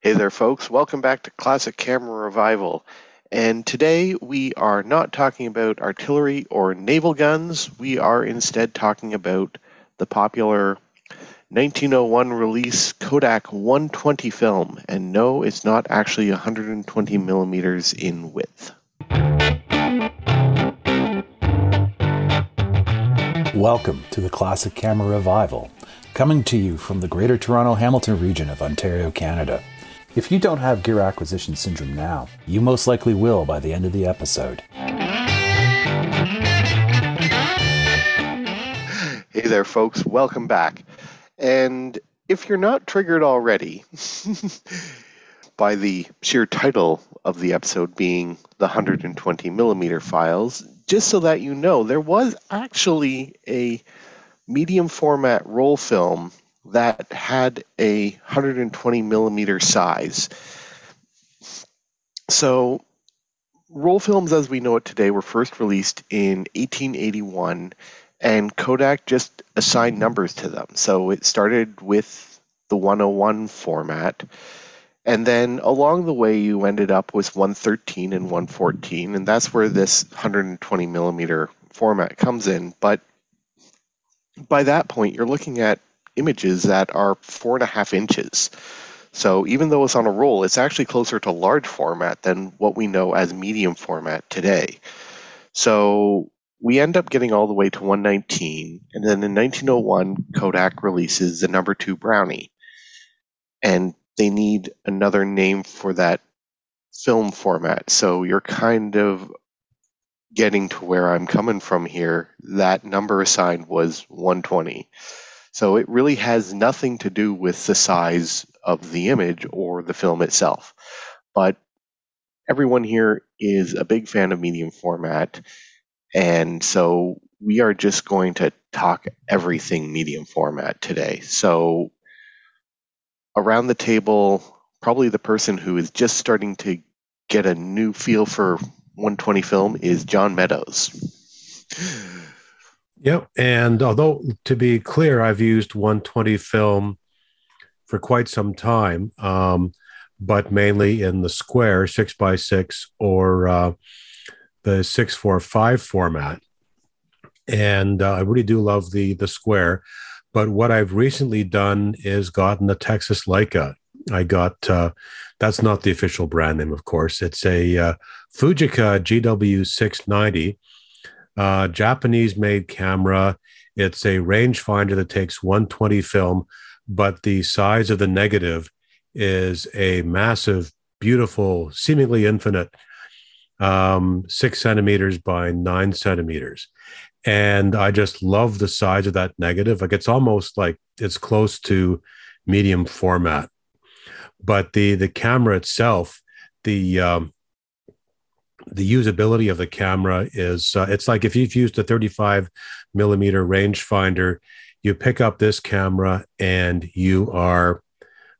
Hey there, folks. Welcome back to Classic Camera Revival. And today we are not talking about artillery or naval guns. We are instead talking about the popular 1901 release Kodak 120 film. And no, it's not actually 120 millimeters in width. Welcome to the Classic Camera Revival, coming to you from the Greater Toronto Hamilton region of Ontario, Canada. If you don't have gear acquisition syndrome now, you most likely will by the end of the episode. Hey there, folks. Welcome back. And if you're not triggered already by the sheer title of the episode being the 120 millimeter files, just so that you know, there was actually a medium format roll film that had a 120 millimeter size. So, roll films as we know it today were first released in 1881, and Kodak just assigned numbers to them. So, it started with the 101 format. And then along the way, you ended up with 113 and 114, and that's where this 120 millimeter format comes in. But by that point, you're looking at images that are four and a half inches. So even though it's on a roll, it's actually closer to large format than what we know as medium format today. So we end up getting all the way to 119, and then in 1901, Kodak releases the number two Brownie. And they need another name for that film format. So you're kind of getting to where I'm coming from here. That number assigned was 120. So it really has nothing to do with the size of the image or the film itself. But everyone here is a big fan of medium format. And so we are just going to talk everything medium format today. So around the table, probably the person who is just starting to get a new feel for 120 film is John Meadows. Yep. And although, to be clear, I've used 120 film for quite some time, um, but mainly in the square six by six or uh, the 645 format. And uh, I really do love the the square. But what I've recently done is gotten the Texas Leica. I got uh, that's not the official brand name, of course. It's a uh, Fujica GW690 uh, Japanese made camera. It's a rangefinder that takes 120 film, but the size of the negative is a massive, beautiful, seemingly infinite um, six centimeters by nine centimeters. And I just love the size of that negative. Like it's almost like it's close to medium format. But the the camera itself, the um, the usability of the camera is uh, it's like if you've used a 35 millimeter rangefinder you pick up this camera and you are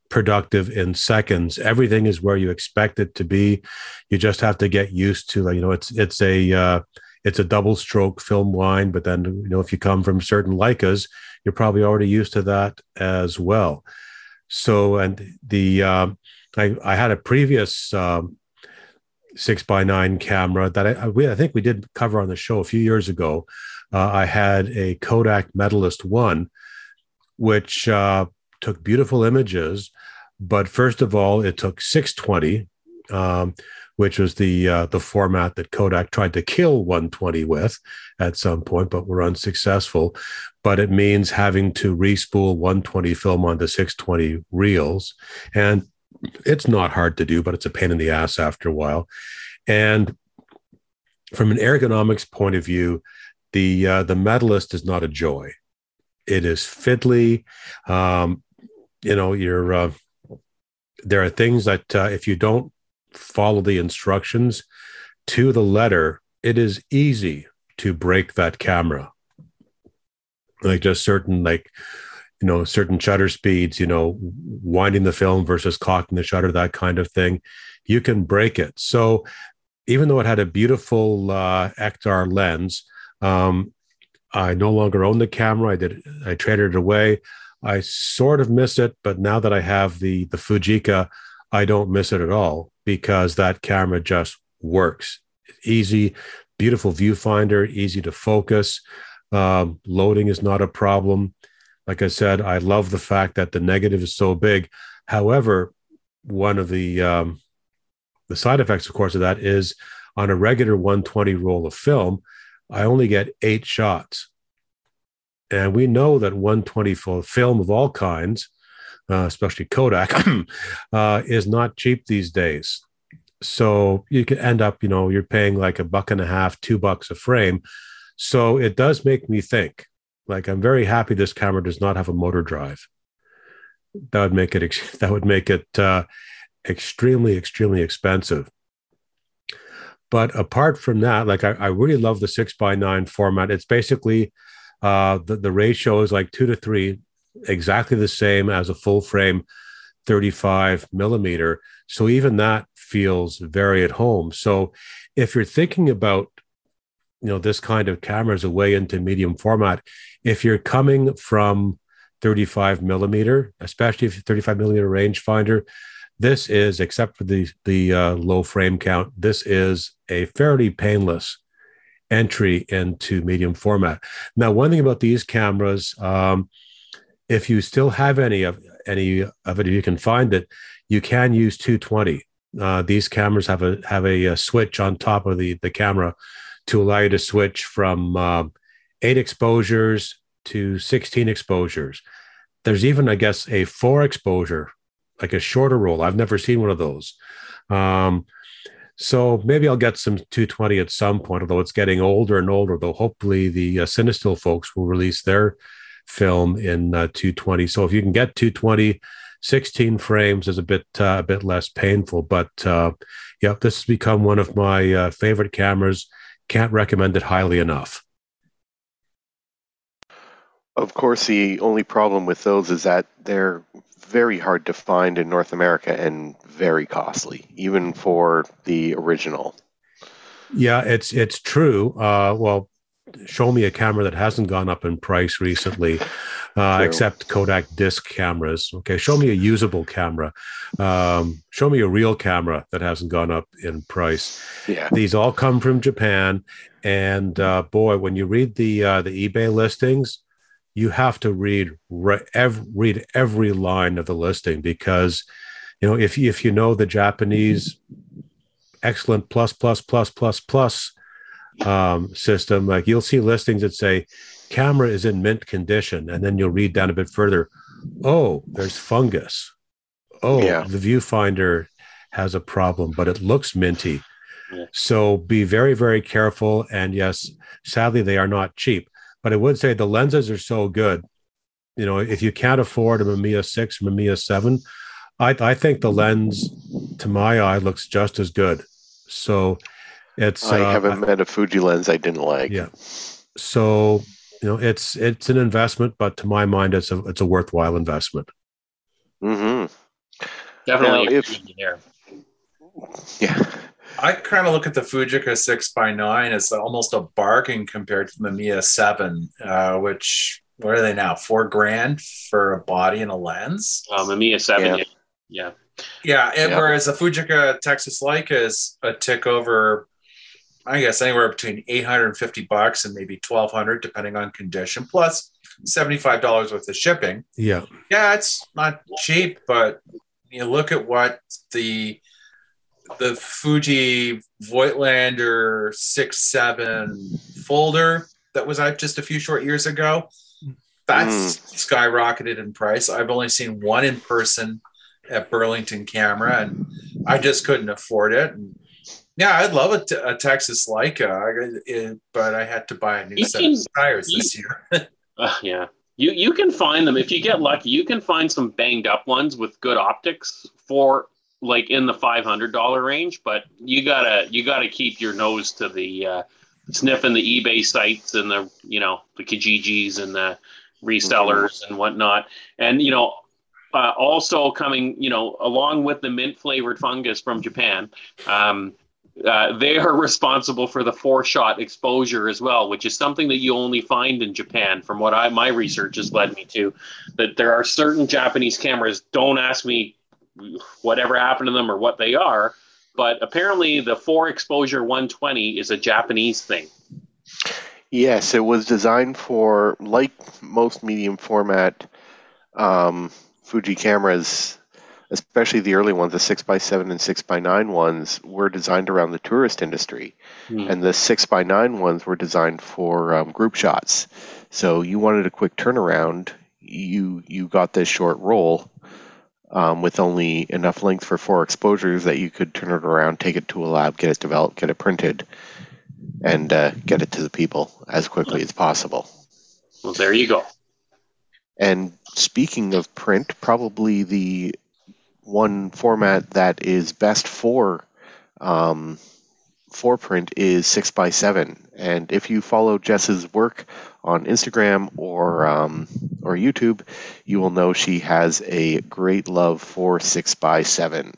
productive in seconds. Everything is where you expect it to be. You just have to get used to you know it's it's a uh, it's a double stroke film line but then you know if you come from certain leicas you're probably already used to that as well. So and the um, I, I had a previous um, six by nine camera that I, we, I think we did cover on the show a few years ago. Uh, I had a Kodak Medalist One, which uh, took beautiful images, but first of all, it took 620, um, which was the uh, the format that Kodak tried to kill 120 with at some point, but were unsuccessful. But it means having to respool 120 film onto 620 reels, and it's not hard to do, but it's a pain in the ass after a while. And from an ergonomics point of view, the uh, the medalist is not a joy. It is fiddly. Um, you know, you're uh, there are things that uh, if you don't follow the instructions to the letter, it is easy to break that camera. Like just certain like you know certain shutter speeds you know winding the film versus cocking the shutter that kind of thing you can break it so even though it had a beautiful uh, Ektar lens um, i no longer own the camera i did i traded it away i sort of miss it but now that i have the the fujica I don't miss it at all because that camera just works. Easy, beautiful viewfinder, easy to focus. Um, loading is not a problem. Like I said, I love the fact that the negative is so big. However, one of the um, the side effects, of course, of that is on a regular 120 roll of film, I only get eight shots. And we know that 120 film of all kinds, uh, especially Kodak, uh, is not cheap these days. So you could end up, you know, you're paying like a buck and a half, two bucks a frame. So it does make me think. Like I'm very happy this camera does not have a motor drive. That would make it that would make it uh, extremely, extremely expensive. But apart from that, like I, I really love the six by nine format. It's basically uh, the, the ratio is like two to three, exactly the same as a full frame 35 millimeter. So even that feels very at home. So if you're thinking about you know this kind of camera as a way into medium format, if you're coming from 35 millimeter, especially if 35 millimeter rangefinder, this is, except for the the uh, low frame count, this is a fairly painless entry into medium format. Now, one thing about these cameras, um, if you still have any of any of it, if you can find it, you can use 220. Uh, these cameras have a have a, a, switch on top of the the camera to allow you to switch from um, eight exposures to 16 exposures. There's even, I guess, a four exposure like a shorter roll. I've never seen one of those. Um, so maybe I'll get some 220 at some point, although it's getting older and older. Though hopefully the uh, Cinestill folks will release their film in uh, 220. So if you can get 220, 16 frames is a bit uh, a bit less painful. But uh, yeah, this has become one of my uh, favorite cameras. Can't recommend it highly enough. Of course, the only problem with those is that they're very hard to find in North America and very costly, even for the original. Yeah, it's it's true. Uh, well, show me a camera that hasn't gone up in price recently, uh, except Kodak disc cameras. Okay, show me a usable camera. Um, show me a real camera that hasn't gone up in price. Yeah, these all come from Japan, and uh, boy, when you read the uh, the eBay listings, you have to read re- every, read every line of the listing because you know if if you know the Japanese excellent plus plus plus plus plus um, system, like you'll see listings that say camera is in mint condition, and then you'll read down a bit further. Oh, there's fungus. Oh, yeah. the viewfinder has a problem, but it looks minty. Yeah. So be very, very careful. And yes, sadly, they are not cheap. But I would say the lenses are so good. You know, if you can't afford a Mamiya 6, Mamiya 7, I, I think the lens, to my eye, looks just as good. So it's. I uh, haven't met a Fuji lens I didn't like. Yeah. So you know, it's it's an investment, but to my mind, it's a it's a worthwhile investment. Mm-hmm. Definitely now, if, there. Yeah. I kind of look at the Fujica 6 by 9 as almost a bargain compared to the Mamiya 7, uh, which, what are they now? Four grand for a body and a lens? Um, Mamiya 7, yeah. Yeah. Yeah. And yeah. Whereas the Fujica Texas Leica is a tick over, I guess, anywhere between 850 bucks and maybe 1200 depending on condition, plus $75 worth of shipping. Yeah. Yeah, it's not cheap, but you look at what the the Fuji Voigtlander six seven folder that was out just a few short years ago. That's mm. skyrocketed in price. I've only seen one in person at Burlington Camera, and I just couldn't afford it. And yeah, I'd love a, t- a Texas Leica, but I had to buy a new you set can, of tires you, this year. uh, yeah, you you can find them if you get lucky. You can find some banged up ones with good optics for like in the five hundred dollar range, but you gotta you gotta keep your nose to the uh, sniffing the eBay sites and the you know the Kijijis and the resellers mm-hmm. and whatnot, and you know. Uh, also coming, you know, along with the mint flavored fungus from Japan, um, uh, they are responsible for the four shot exposure as well, which is something that you only find in Japan. From what I my research has led me to, that there are certain Japanese cameras. Don't ask me whatever happened to them or what they are. But apparently, the four exposure 120 is a Japanese thing. Yes, it was designed for, like most medium format um, Fuji cameras, especially the early ones, the 6x7 and 6x9 ones, were designed around the tourist industry. Hmm. And the 6x9 ones were designed for um, group shots. So you wanted a quick turnaround, you, you got this short roll um, with only enough length for four exposures that you could turn it around, take it to a lab, get it developed, get it printed, and uh, get it to the people as quickly as possible. Well, there you go. And speaking of print, probably the one format that is best for um, for print is six by seven. And if you follow Jess's work on Instagram or um, or YouTube, you will know she has a great love for six by seven.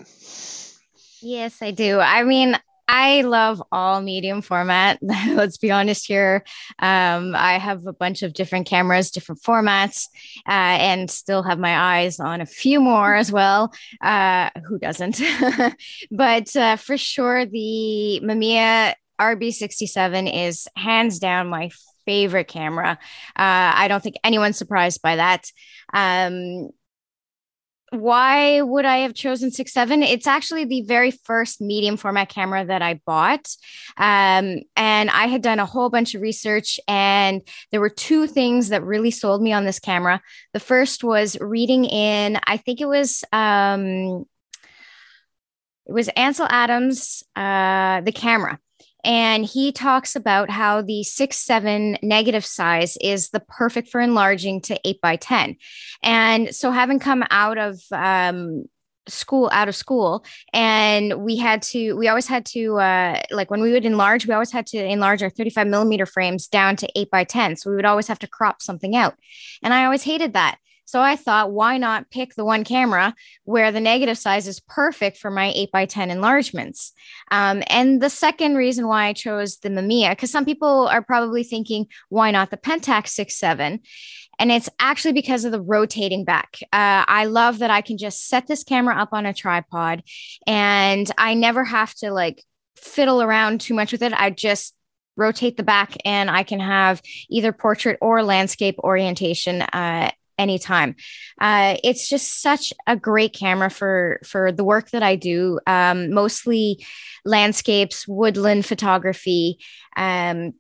Yes, I do. I mean, I love all medium format. Let's be honest here. Um, I have a bunch of different cameras, different formats, uh, and still have my eyes on a few more as well. Uh, who doesn't? but uh, for sure, the Mamiya RB67 is hands down my favorite camera. Uh, I don't think anyone's surprised by that. Um, why would I have chosen six seven? It's actually the very first medium format camera that I bought, um, and I had done a whole bunch of research, and there were two things that really sold me on this camera. The first was reading in, I think it was. Um, it was Ansel Adams, uh, the camera, and he talks about how the six seven negative size is the perfect for enlarging to eight by 10. And so having come out of, um, school out of school and we had to we always had to uh like when we would enlarge we always had to enlarge our 35 millimeter frames down to 8 by 10 so we would always have to crop something out. And i always hated that so I thought, why not pick the one camera where the negative size is perfect for my 8 by 10 enlargements? Um, and the second reason why I chose the Mamiya, because some people are probably thinking, why not the Pentax 6.7? And it's actually because of the rotating back. Uh, I love that I can just set this camera up on a tripod and I never have to like fiddle around too much with it. I just rotate the back and I can have either portrait or landscape orientation uh, anytime. Uh, it's just such a great camera for for the work that I do, um, mostly landscapes, woodland photography. Um,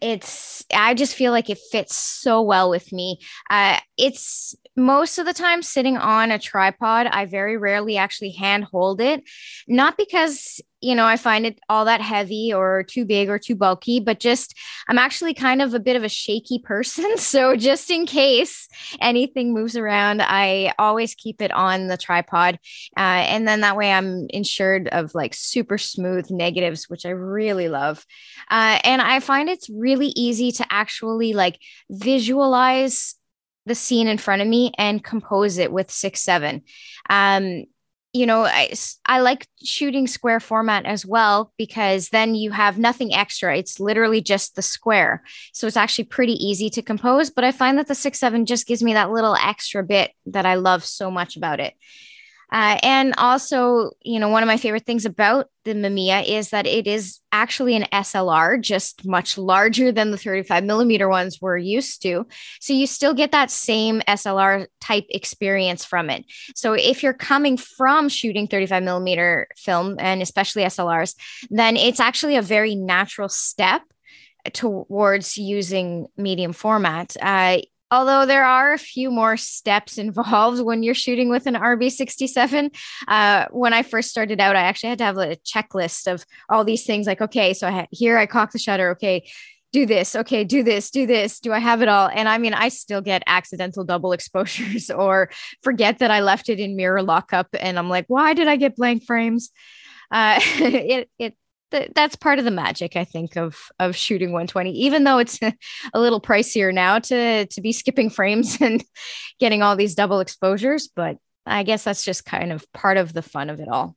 it's I just feel like it fits so well with me. Uh, it's most of the time sitting on a tripod. I very rarely actually hand hold it, not because you know, I find it all that heavy or too big or too bulky, but just I'm actually kind of a bit of a shaky person. So just in case anything moves around, I always keep it on the tripod. Uh, and then that way I'm insured of like super smooth negatives, which I really love. Uh, and I find it's really easy to actually like visualize the scene in front of me and compose it with six seven um you know I, I like shooting square format as well because then you have nothing extra. It's literally just the square. So it's actually pretty easy to compose but i find that the 6-7 just gives me that little extra bit that i love so much about it uh, and also, you know, one of my favorite things about the Mamiya is that it is actually an SLR, just much larger than the 35 millimeter ones we're used to. So you still get that same SLR type experience from it. So if you're coming from shooting 35 millimeter film and especially SLRs, then it's actually a very natural step towards using medium format. Uh, although there are a few more steps involved when you're shooting with an RB67. Uh, when I first started out, I actually had to have a checklist of all these things like, okay, so I had, here I cock the shutter. Okay, do this. Okay, do this, do this. Do I have it all? And I mean, I still get accidental double exposures or forget that I left it in mirror lockup. And I'm like, why did I get blank frames? Uh, it, it th- that's part of the magic i think of of shooting 120 even though it's a little pricier now to to be skipping frames and getting all these double exposures but i guess that's just kind of part of the fun of it all.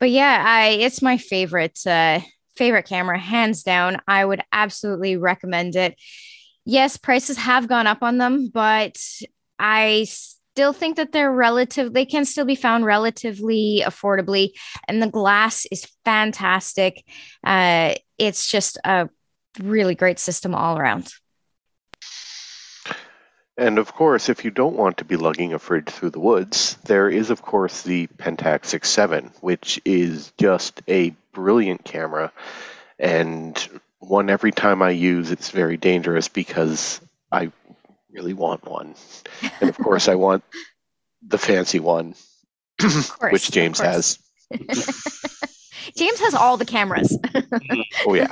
But yeah i it's my favorite uh favorite camera hands down. I would absolutely recommend it. Yes prices have gone up on them but i still think that they're relative, they can still be found relatively affordably. And the glass is fantastic. Uh, it's just a really great system all around. And of course, if you don't want to be lugging a fridge through the woods, there is, of course, the Pentax 67, which is just a brilliant camera. And one every time I use, it's very dangerous because I really want one. And of course, I want the fancy one, course, which James has. James has all the cameras. oh yeah.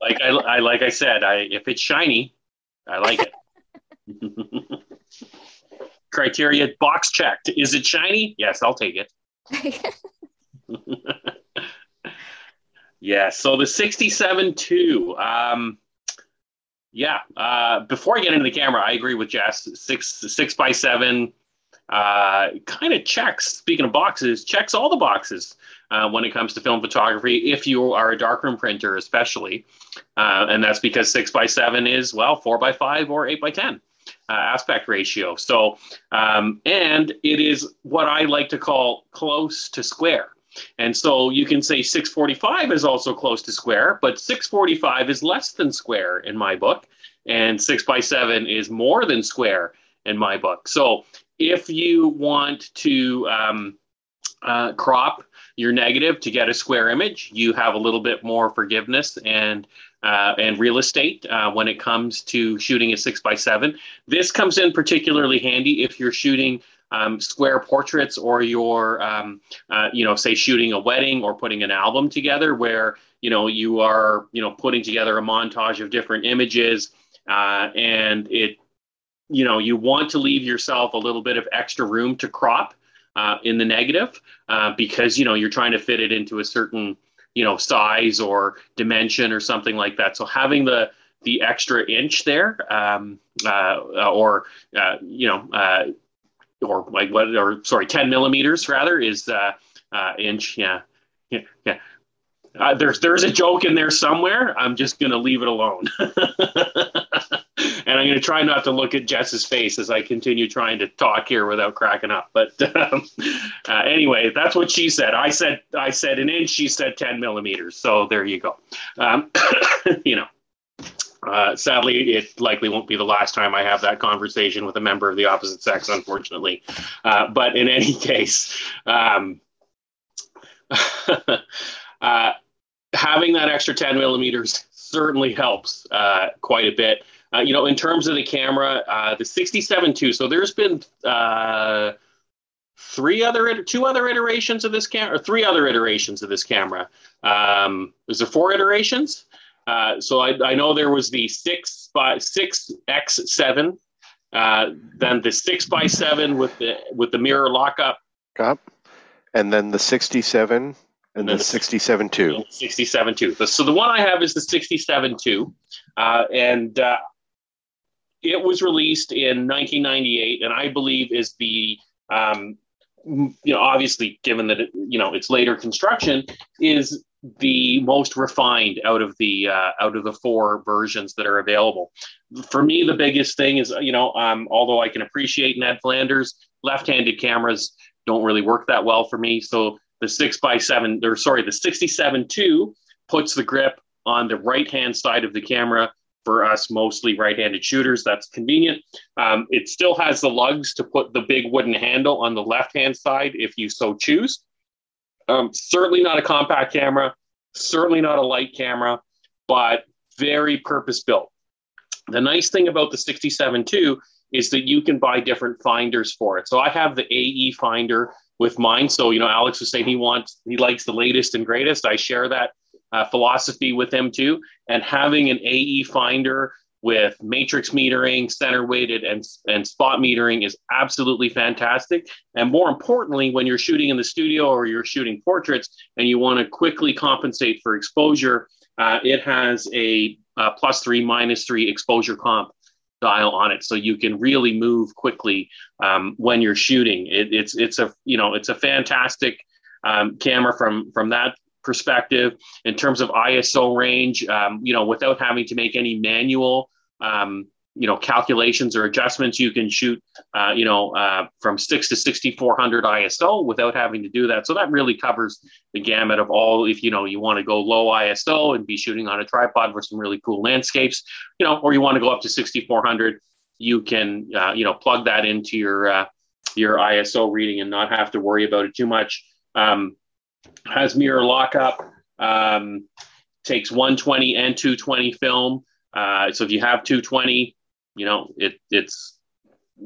Like I, I like I said, I if it's shiny, I like it. Criteria box checked. Is it shiny? Yes, I'll take it. yeah. So the 67 2. Um, yeah. Uh, before I get into the camera, I agree with Jess. Six six by seven uh, kind of checks. Speaking of boxes, checks all the boxes uh, when it comes to film photography. If you are a darkroom printer, especially, uh, and that's because six by seven is well four by five or eight by ten uh, aspect ratio. So, um, and it is what I like to call close to square. And so you can say 645 is also close to square, but 645 is less than square in my book, and 6 by 7 is more than square in my book. So if you want to um, uh, crop your negative to get a square image, you have a little bit more forgiveness and uh, and real estate uh, when it comes to shooting a six by seven. This comes in particularly handy if you're shooting um, square portraits or you're, um, uh, you know, say shooting a wedding or putting an album together where, you know, you are, you know, putting together a montage of different images uh, and it, you know, you want to leave yourself a little bit of extra room to crop. Uh, in the negative, uh, because you know you're trying to fit it into a certain you know size or dimension or something like that so having the the extra inch there um, uh, or uh, you know uh, or like what or sorry 10 millimeters rather is uh, uh, inch yeah yeah yeah uh, there's there's a joke in there somewhere. I'm just gonna leave it alone, and I'm gonna try not to look at Jess's face as I continue trying to talk here without cracking up. But um, uh, anyway, that's what she said. I said I said an inch. She said 10 millimeters. So there you go. Um, you know. Uh, sadly, it likely won't be the last time I have that conversation with a member of the opposite sex, unfortunately. Uh, but in any case, um, uh, having that extra 10 millimeters certainly helps uh, quite a bit. Uh, you know, in terms of the camera, uh, the 67 II. So there's been three other, two other iterations of this camera, or three other iterations of this camera. Um, is there four iterations? Uh, so I, I, know there was the six by six X seven, uh, then the six by seven with the with the mirror lockup. Up, and then the 67 and the 67 2. 67 2. So the one I have is the 67 2. Uh, and uh, it was released in 1998, and I believe is the, um, you know, obviously, given that, it, you know, it's later construction, is the most refined out of the uh, out of the four versions that are available. For me, the biggest thing is you know um, although I can appreciate Ned Flanders, left-handed cameras don't really work that well for me. So the six by seven, or sorry, the 67 2 puts the grip on the right hand side of the camera for us mostly right-handed shooters. That's convenient. Um, it still has the lugs to put the big wooden handle on the left-hand side if you so choose. Um, certainly not a compact camera, certainly not a light camera, but very purpose-built. The nice thing about the 67 II is that you can buy different finders for it. So I have the AE finder with mine. So, you know, Alex was saying he wants, he likes the latest and greatest. I share that uh, philosophy with him too. And having an AE finder with matrix metering, center weighted, and, and spot metering is absolutely fantastic. And more importantly, when you're shooting in the studio or you're shooting portraits and you want to quickly compensate for exposure, uh, it has a, plus three, minus three exposure comp dial on it. So you can really move quickly um, when you're shooting. It, it's it's a you know it's a fantastic um, camera from from that perspective. In terms of iso range um, you know without having to make any manual um, you know calculations or adjustments you can shoot uh, you know uh, from 6 to 6400 iso without having to do that. So that really covers the gamut of all if you know you want to go low iso and be shooting on a tripod for some really cool landscapes you know or you want to go up to 6400 you can uh, you know plug that into your uh, your iso reading and not have to worry about it too much. Um, has mirror lockup um, takes 120 and 220 film uh, so if you have 220 you know, it, it's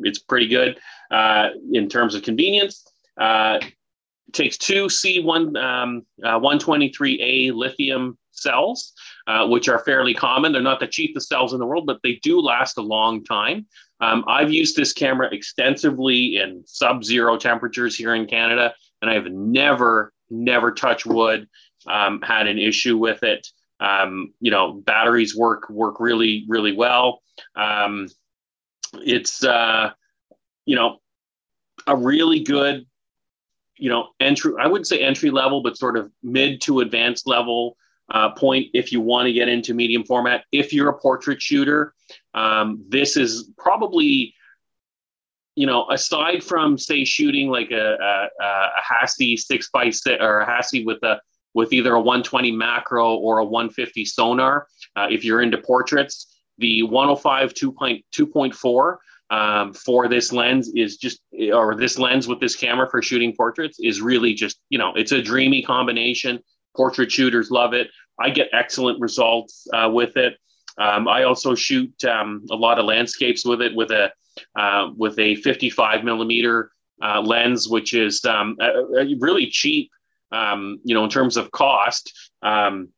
it's pretty good uh, in terms of convenience. Uh, takes two C1 um, uh, 123A lithium cells, uh, which are fairly common. They're not the cheapest cells in the world, but they do last a long time. Um, I've used this camera extensively in sub-zero temperatures here in Canada, and I've never, never touched wood, um, had an issue with it. Um, you know, batteries work work really, really well. Um, it's uh, you know a really good you know entry. I wouldn't say entry level, but sort of mid to advanced level uh, point if you want to get into medium format. If you're a portrait shooter, um, this is probably you know, aside from say shooting like a, a, a Hassi six by six or a Hassi with a with either a 120 macro or a 150 Sonnar, uh, if you're into portraits, the 105 2.2.4 um, for this lens is just, or this lens with this camera for shooting portraits is really just, you know, it's a dreamy combination. Portrait shooters love it. I get excellent results uh, with it. Um, I also shoot um, a lot of landscapes with it with a uh, with a 55 millimeter uh, lens, which is um, a, a really cheap, um, you know, in terms of cost. Um,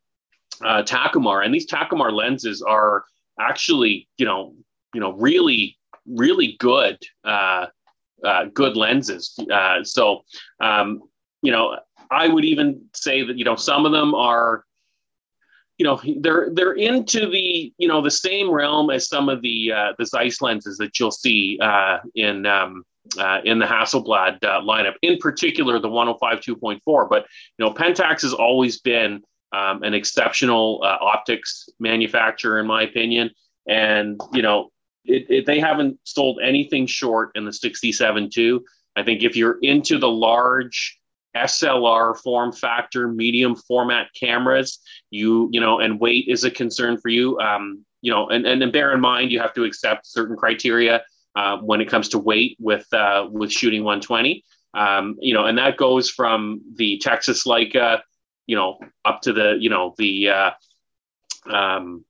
uh, Takumar and these Takumar lenses are actually, you know, you know, really, really good, uh, uh, good lenses. Uh, so, um, you know, I would even say that you know some of them are, you know, they're they're into the you know the same realm as some of the uh, the Zeiss lenses that you'll see uh, in um, uh, in the Hasselblad uh, lineup, in particular the 105 2.4. But you know, Pentax has always been um, an exceptional uh, optics manufacturer, in my opinion. And, you know, it, it, they haven't sold anything short in the 67 II. I think if you're into the large SLR form factor, medium format cameras, you, you know, and weight is a concern for you. Um, you know, and, and, and bear in mind, you have to accept certain criteria uh, when it comes to weight with, uh, with shooting 120. Um, you know, and that goes from the Texas Leica you know, up to the, you know, the, uh, um,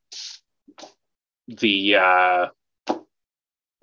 the, uh,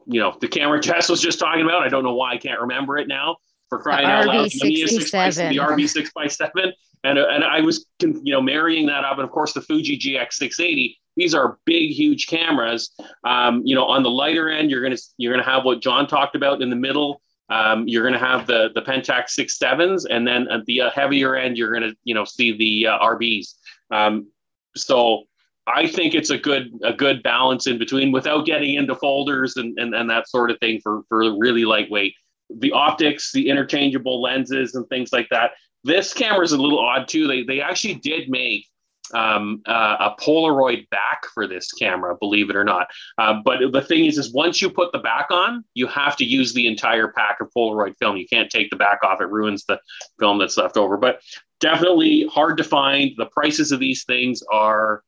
you know, the camera Jess was just talking about. I don't know why I can't remember it now. For crying out loud, the RB six by seven, and and I was you know marrying that up, and of course the Fuji GX six eighty. These are big, huge cameras. Um, you know, on the lighter end, you're gonna you're gonna have what John talked about in the middle. Um, you're going to have the the Pentax six sevens, and then at the uh, heavier end, you're going to you know see the uh, RBs. Um, so I think it's a good a good balance in between without getting into folders and, and, and that sort of thing for for really lightweight. The optics, the interchangeable lenses, and things like that. This camera is a little odd too. They they actually did make um, uh, a Polaroid back for this camera, believe it or not. Uh, but the thing is, is once you put the back on, you have to use the entire pack of Polaroid film. You can't take the back off; it ruins the film that's left over. But definitely hard to find. The prices of these things are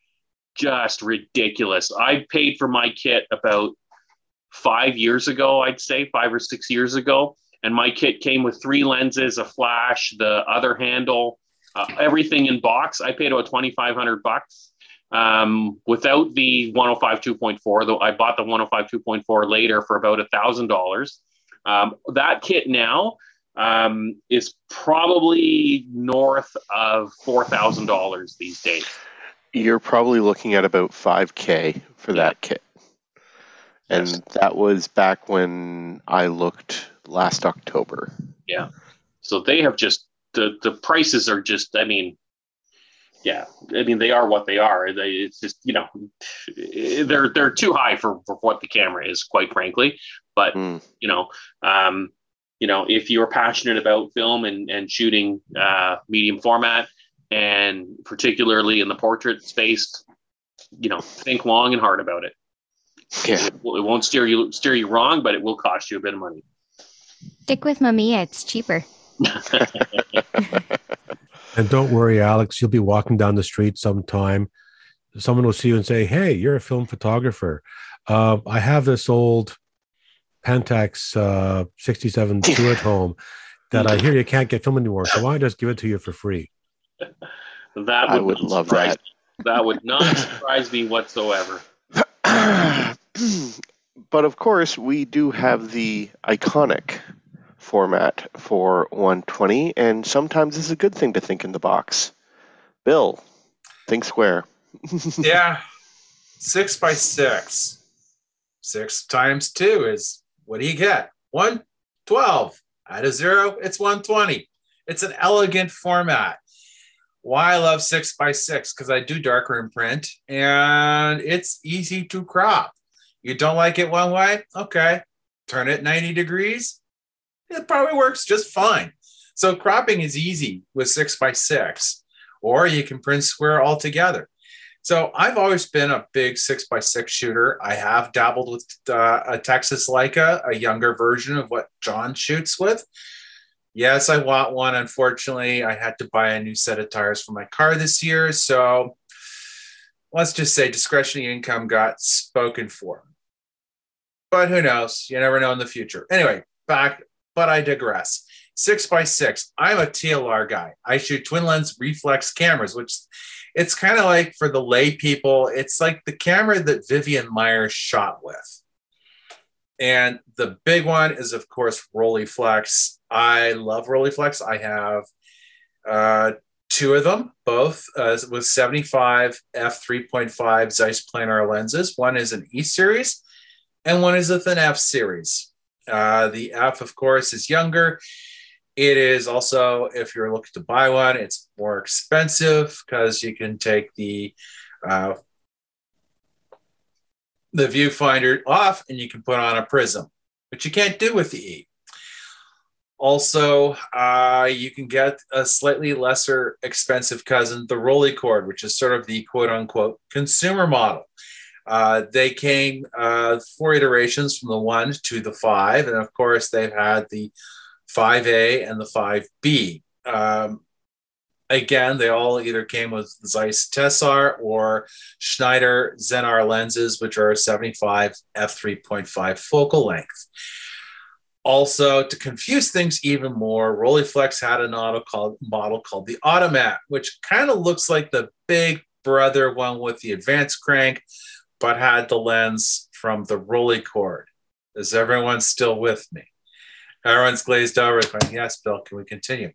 just ridiculous. I paid for my kit about five years ago, I'd say five or six years ago. And my kit came with three lenses, a flash, the other handle, uh, everything in box. I paid about twenty five hundred bucks um, without the 105 2.4. Though I bought the 105 2.4 later for about a thousand dollars. Um, that kit now um, is probably north of four thousand dollars these days. You're probably looking at about five k for yeah. that kit, and yes. that was back when I looked last October. Yeah, so they have just the the prices are just i mean yeah i mean they are what they are they, it's just you know they're they're too high for, for what the camera is quite frankly but mm. you know um you know if you're passionate about film and and shooting uh medium format and particularly in the portrait space you know think long and hard about it Yeah. It, it won't steer you steer you wrong, but it will cost you a bit of money. Stick with Mamiya, it's cheaper. And don't worry, Alex, you'll be walking down the street sometime. Someone will see you and say, Hey, you're a film photographer. Uh, I have this old Pentax uh, 67 2 at home that I hear you can't get film anymore. So why don't I just give it to you for free? That would, I would love that. me. That would not surprise me whatsoever. but of course, we do have the iconic format for 120, and sometimes it's a good thing to think in the box. Bill, think square. yeah, six by six. Six times two is what do you get? 112. Add a zero, it's 120. It's an elegant format. Why I love six by six? Because I do darkroom print and it's easy to crop. You don't like it one way? Okay. Turn it 90 degrees. It probably works just fine. So cropping is easy with six by six, or you can print square altogether. So I've always been a big six by six shooter. I have dabbled with uh, a Texas Leica, a younger version of what John shoots with. Yes, I want one. Unfortunately, I had to buy a new set of tires for my car this year. So let's just say discretionary income got spoken for. But who knows? You never know in the future. Anyway, back, but I digress. Six by six. I'm a TLR guy. I shoot twin lens reflex cameras, which it's kind of like for the lay people, it's like the camera that Vivian Myers shot with. And the big one is, of course, Rolleiflex. I love Rolleiflex. I have uh, two of them, both uh, with 75 f3.5 Zeiss planar lenses. One is an E series, and one is with an F series. Uh, the F, of course, is younger. It is also, if you're looking to buy one, it's more expensive because you can take the uh, the viewfinder off and you can put on a prism, which you can't do with the E. Also, uh, you can get a slightly lesser expensive cousin, the Rolleicord, which is sort of the quote unquote consumer model. Uh, they came uh, four iterations from the one to the five, and of course, they've had the 5A and the 5B. Um, again, they all either came with Zeiss Tessar or Schneider Xenar lenses, which are 75 f3.5 focal length. Also, to confuse things even more, Rolleiflex had an auto called, model called the Automat, which kind of looks like the big brother one with the advanced crank, but had the lens from the Rolleicord. Is everyone still with me? Everyone's glazed over. Yes, Bill, can we continue?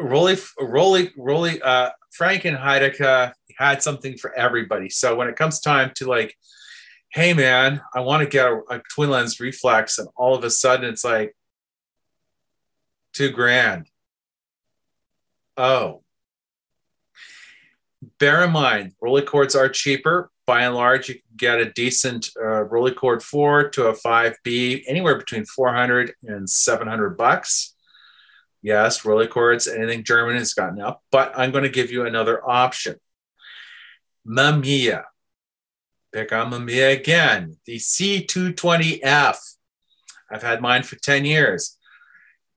Rolly, Rolly, Rolly, uh, Franke and Heidecke had something for everybody. So when it comes time to like, hey man, I want to get a, a twin lens reflex, and all of a sudden it's like two grand. Oh. Bear in mind, Rolleicords are cheaper. By and large, you can get a decent uh, Rolleicord 4 to a 5B anywhere between 400 and 700 bucks. Yes, Rolleicords, anything German has gotten up, but I'm going to give you another option. Mamiya. Pick on Mamiya again. The C220F. I've had mine for 10 years.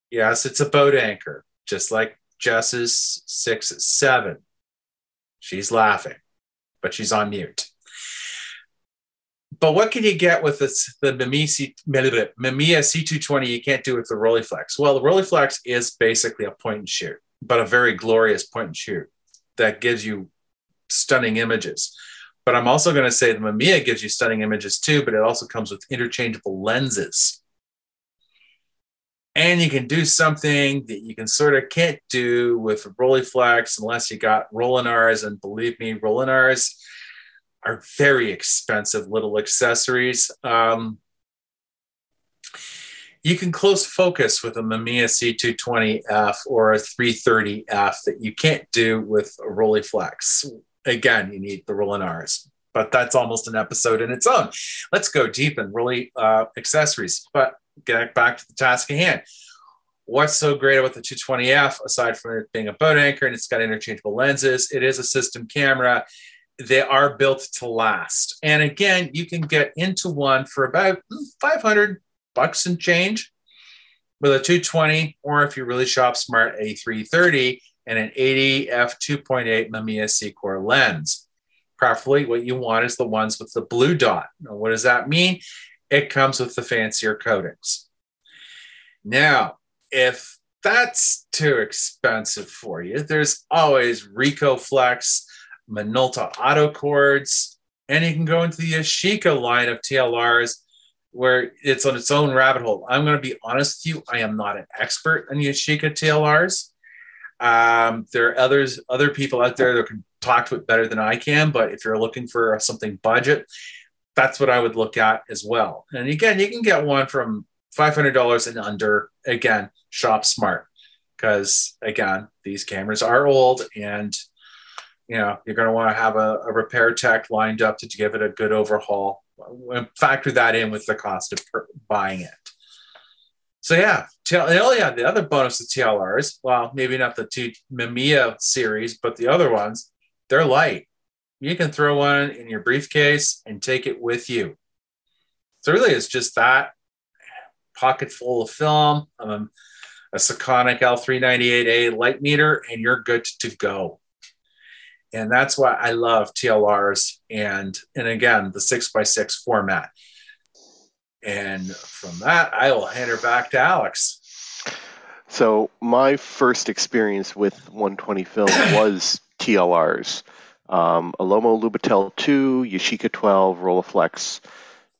Yes, it's a boat anchor, just like Jess's 6 7. She's laughing, but she's on mute. But what can you get with this, the Mamiya, C, Mamiya C220 you can't do with the Rolleiflex? Well, the Rolleiflex is basically a point and shoot, but a very glorious point and shoot that gives you stunning images. But I'm also going to say the Mamiya gives you stunning images too, but it also comes with interchangeable lenses. And you can do something that you can sort of can't do with Rolleiflex unless you got Rollinars. And believe me, Rollinars are very expensive little accessories. Um, you can close focus with a Mamiya C220F or a 330F that you can't do with a Rolleiflex. Again, you need the Rollinars, but that's almost an episode in its own. Let's go deep in Rolly uh, accessories, but get back to the task at hand. What's so great about the 220F, aside from it being a boat anchor and it's got interchangeable lenses? It is a system camera they are built to last. And again, you can get into one for about hmm, 500 bucks and change with a 220, or if you really shop smart, a 330 and an 80 f 2.8 Mamiya Sekor lens. Preferably, what you want is the ones with the blue dot. Now, what does that mean? It comes with the fancier coatings. Now, if that's too expensive for you, there's always Ricoh Flex, Minolta Autocords, and you can go into the Yashica line of TLRs where it's on its own rabbit hole. I'm going to be honest with you, I am not an expert on Yashica TLRs. Um, there are others, other people out there that can talk to it better than I can. But if you're looking for something budget, that's what I would look at as well. And again, you can get one from $500 and under. Again, shop smart because again, these cameras are old and you know you're going to want to have a, a, repair tech lined up to give it a good overhaul. Factor that in with the cost of per- buying it. So yeah, oh yeah, the other bonus of TLRs, well, maybe not the two Mamiya series, but the other ones, they're light. You can throw one in your briefcase and take it with you. So really, it's just that pocket full of film, um, a Sekonic L398A light meter, and you're good to go. And that's why I love TLRs and and again the six by six format. And from that, I will hand her back to Alex. So my first experience with 120 film was TLRs. Um, a Lomo Lubitel 2, Yashica 12, Rolleiflex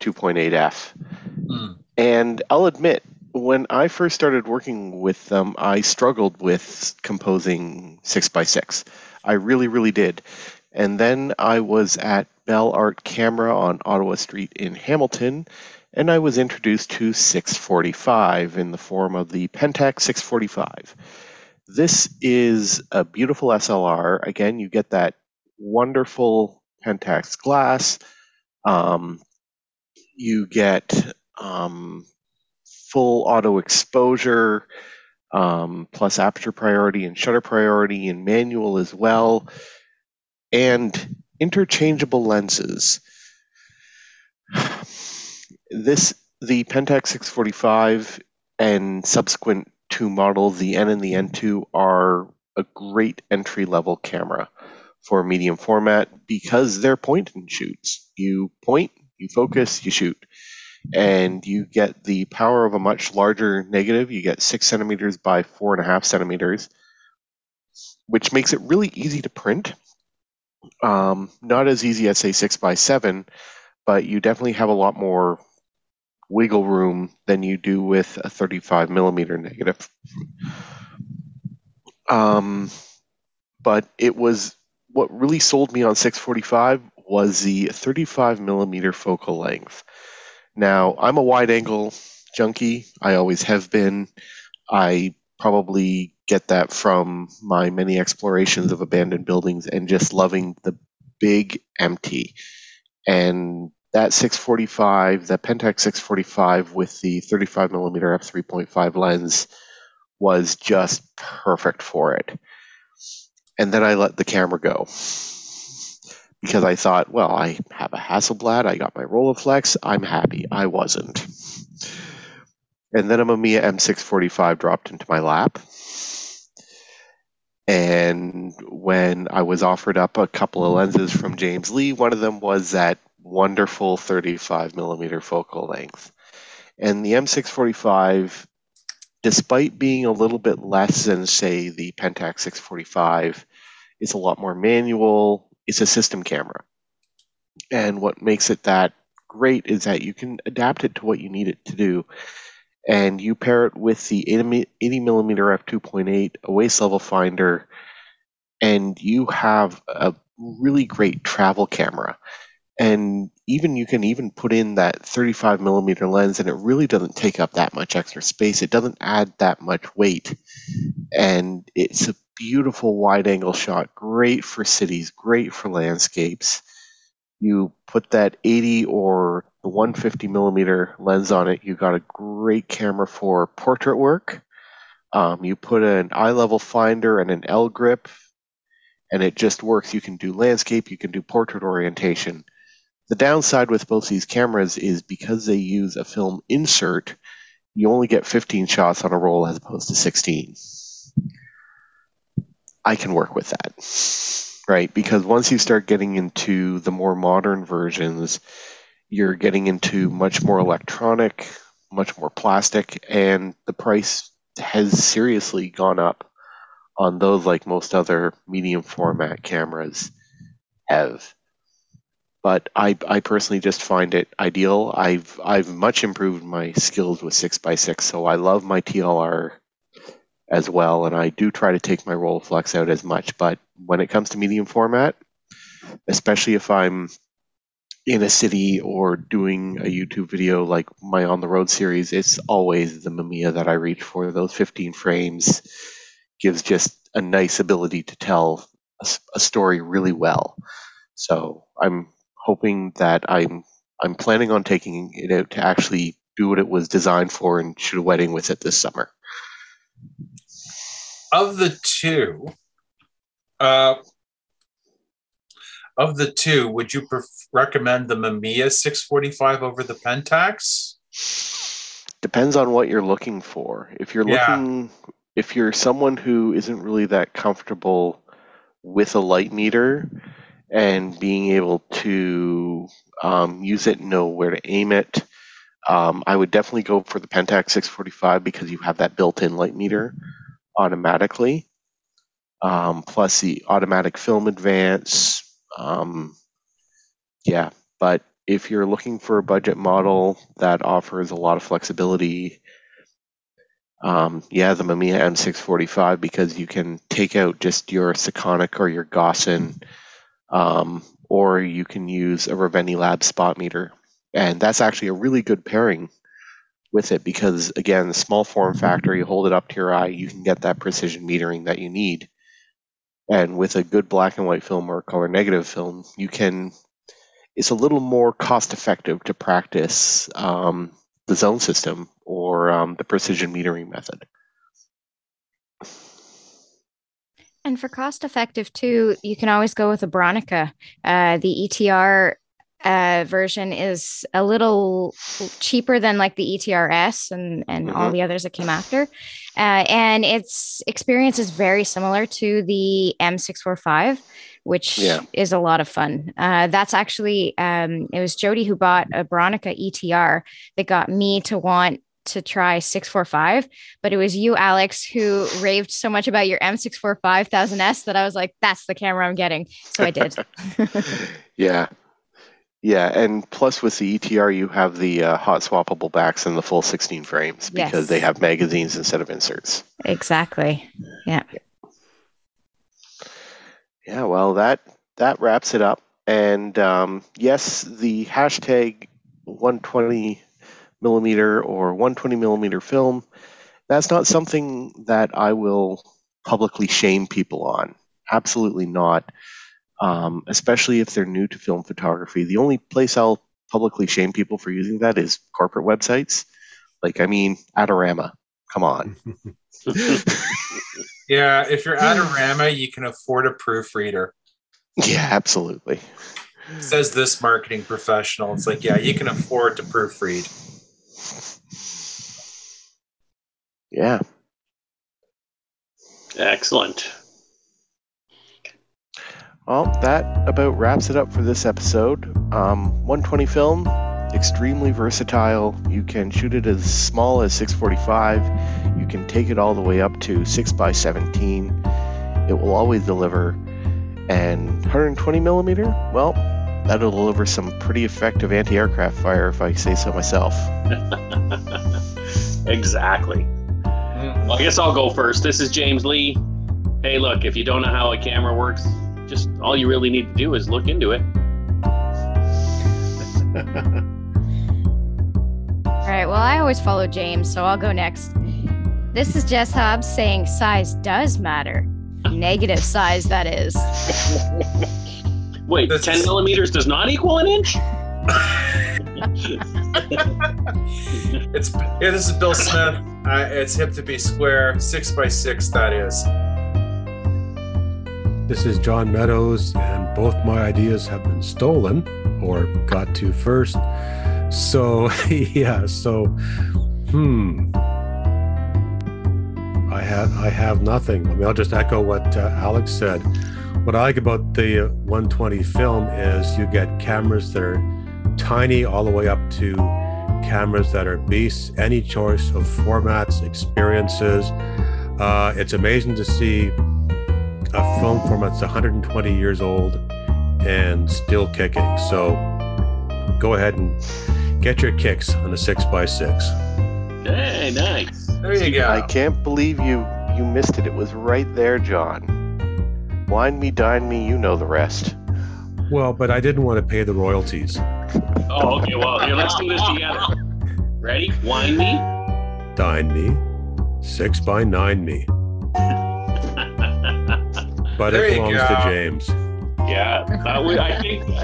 2.8F. Mm. And I'll admit, when I first started working with them, I struggled with composing 6x6. I really, really did. And then I was at Bell Art Camera on Ottawa Street in Hamilton, and I was introduced to 645 in the form of the Pentax 645. This is a beautiful SLR. Again, you get that wonderful Pentax glass. Um, you get um, full auto exposure, um, plus aperture priority and shutter priority, and manual as well, and interchangeable lenses this the Pentax 645 and subsequent two models, the N and the N2, are a great entry level camera for medium format because they're point and shoots. You point, you focus, you shoot. And you get the power of a much larger negative. You get six centimeters by four and a half centimeters, which makes it really easy to print. Um, not as easy as, say, six by seven, but you definitely have a lot more wiggle room than you do with a 35 millimeter negative. Um, but it was what really sold me on 645 was the 35 millimeter focal length. Now, I'm a wide angle junkie. I always have been. I probably get that from my many explorations of abandoned buildings and just loving the big empty. And that 645, that Pentax 645 with the 35 millimeter f3.5 lens was just perfect for it. And then I let the camera go because I thought, well, I have a Hasselblad, I got my Rolleiflex, I'm happy. I wasn't. And then a Mamiya M645 dropped into my lap. And when I was offered up a couple of lenses from James Lee, one of them was that wonderful 35 millimeter focal length. And the M645, despite being a little bit less than, say, the Pentax 645, is a lot more manual. It's a system camera. And what makes it that great is that you can adapt it to what you need it to do. And you pair it with the 80 millimeter f2.8, a waist level finder, and you have a really great travel camera and even you can even put in that 35 millimeter lens and it really doesn't take up that much extra space it doesn't add that much weight and it's a beautiful wide angle shot great for cities great for landscapes you put that 80 or the 150 millimeter lens on it you got a great camera for portrait work um, you put an eye level finder and an l grip and it just works. You can do landscape, you can do portrait orientation. The downside with both these cameras is because they use a film insert, you only get 15 shots on a roll as opposed to 16. I can work with that, right? Because once you start getting into the more modern versions, you're getting into much more electronic, much more plastic, and the price has seriously gone up on those like most other medium format cameras have. But I, I personally just find it ideal. I've I've much improved my skills with six x six, so I love my TLR as well, and I do try to take my Rolleiflex out as much. But when it comes to medium format, especially if I'm in a city or doing a YouTube video like my on the road series, it's always the Mamiya that I reach for. Those 15 frames gives just a nice ability to tell a, a story really well. So I'm hoping that I'm I'm planning on taking it out to actually do what it was designed for and shoot a wedding with it this summer. Of the two, uh, of the two, would you pref- recommend the Mamiya 645 over the Pentax? Depends on what you're looking for. If you're Yeah. looking, if you're someone who isn't really that comfortable with a light meter and being able to um, use it, know where to aim it, um, I would definitely go for the Pentax 645 because you have that built-in light meter automatically. Um, plus the automatic film advance. Um, yeah, but if you're looking for a budget model that offers a lot of flexibility, um, yeah, the Mamiya M645 because you can take out just your Sekonic or your Gossen, um, or you can use a Reveni Lab spot meter, and that's actually a really good pairing with it because again, small form factor, you hold it up to your eye, you can get that precision metering that you need. And with a good black and white film or color negative film, you can it's a little more cost effective to practice um, the zone system or um, the precision metering method. And for cost effective too, you can always go with a Bronica. Uh, the ETR uh, version is a little cheaper than like the ETRS and and all Mhm. the others that came after, uh, and its experience is very similar to the M645, which Yeah. is a lot of fun. Uh, that's actually um, it was Jody who bought a Bronica ETR that got me to want to try 645 but it was you alex who raved so much about your m645 1000s that i was like that's the camera i'm getting so i did yeah. Yeah, and plus with the ETR, you have the uh, hot swappable backs and the full 16 frames because Yes. they have magazines instead of inserts. exactly Yeah. Yeah, well, that that wraps it up. And um, yes, the hashtag 120 millimeter or 120 millimeter film. That's not something that I will publicly shame people on. Absolutely not. Um, especially if they're new to film photography. The only place I'll publicly shame people for using that is corporate websites. Like, I mean, Adorama. Come on. Yeah, if you're Adorama, you can afford a proofreader. yeah, absolutely. Says this marketing professional. It's like, yeah, you can afford to proofread. Yeah. Excellent. Well, that about wraps it up for this episode. Um, 120 film, extremely versatile. You can shoot it as small as 645. You can take it all the way up to 6 by 17. It will always deliver. And 120 millimeter, well, that'll deliver some pretty effective anti-aircraft fire, if I say so myself. exactly. Well, I guess I'll go first. This is James Lee. Hey, look, if you don't know how a camera works, just all you really need to do is look into it. all right well i always follow james so i'll go next this is jess hobbs saying size does matter negative size that is Wait, This 10 is- millimeters does not equal an inch? it's yeah, this is Bill Smith. Uh, it's hip to be square, six by six. That is. This is John Meadows, and both my ideas have been stolen or got to first. So, yeah, so, hmm. I have I have nothing. I mean, I'll just echo what uh, Alex said. What I like about the 120 film is you get cameras that are tiny all the way up to cameras that are beasts, any choice of formats, experiences. Uh, it's amazing to see a film format that's 120 years old and still kicking. So go ahead and get your kicks on a 6x6. Hey, nice. There you go. I can't believe you you missed it. It was right there, John. Wine me, dine me, you know the rest. Well, but I didn't want to pay the royalties. Oh, okay. Well, here, let's do this together. Ready? Wine me. Dine me, six by nine me. But There it you belongs go. to James. Yeah, that would, I think.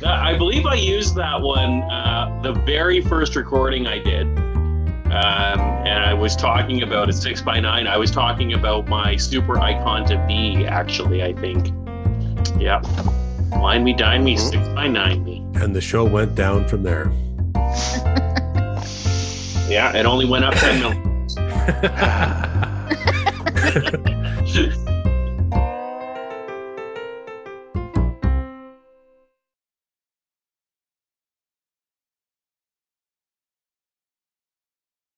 Uh, I believe I used that one uh, the very first recording I did, um, and I was talking about a six by nine. I was talking about my super icon to be Actually, I think. Yeah, wine me, dine me, Mhm. six by nine me. And the show went down from there. Yeah, it only went up ten million.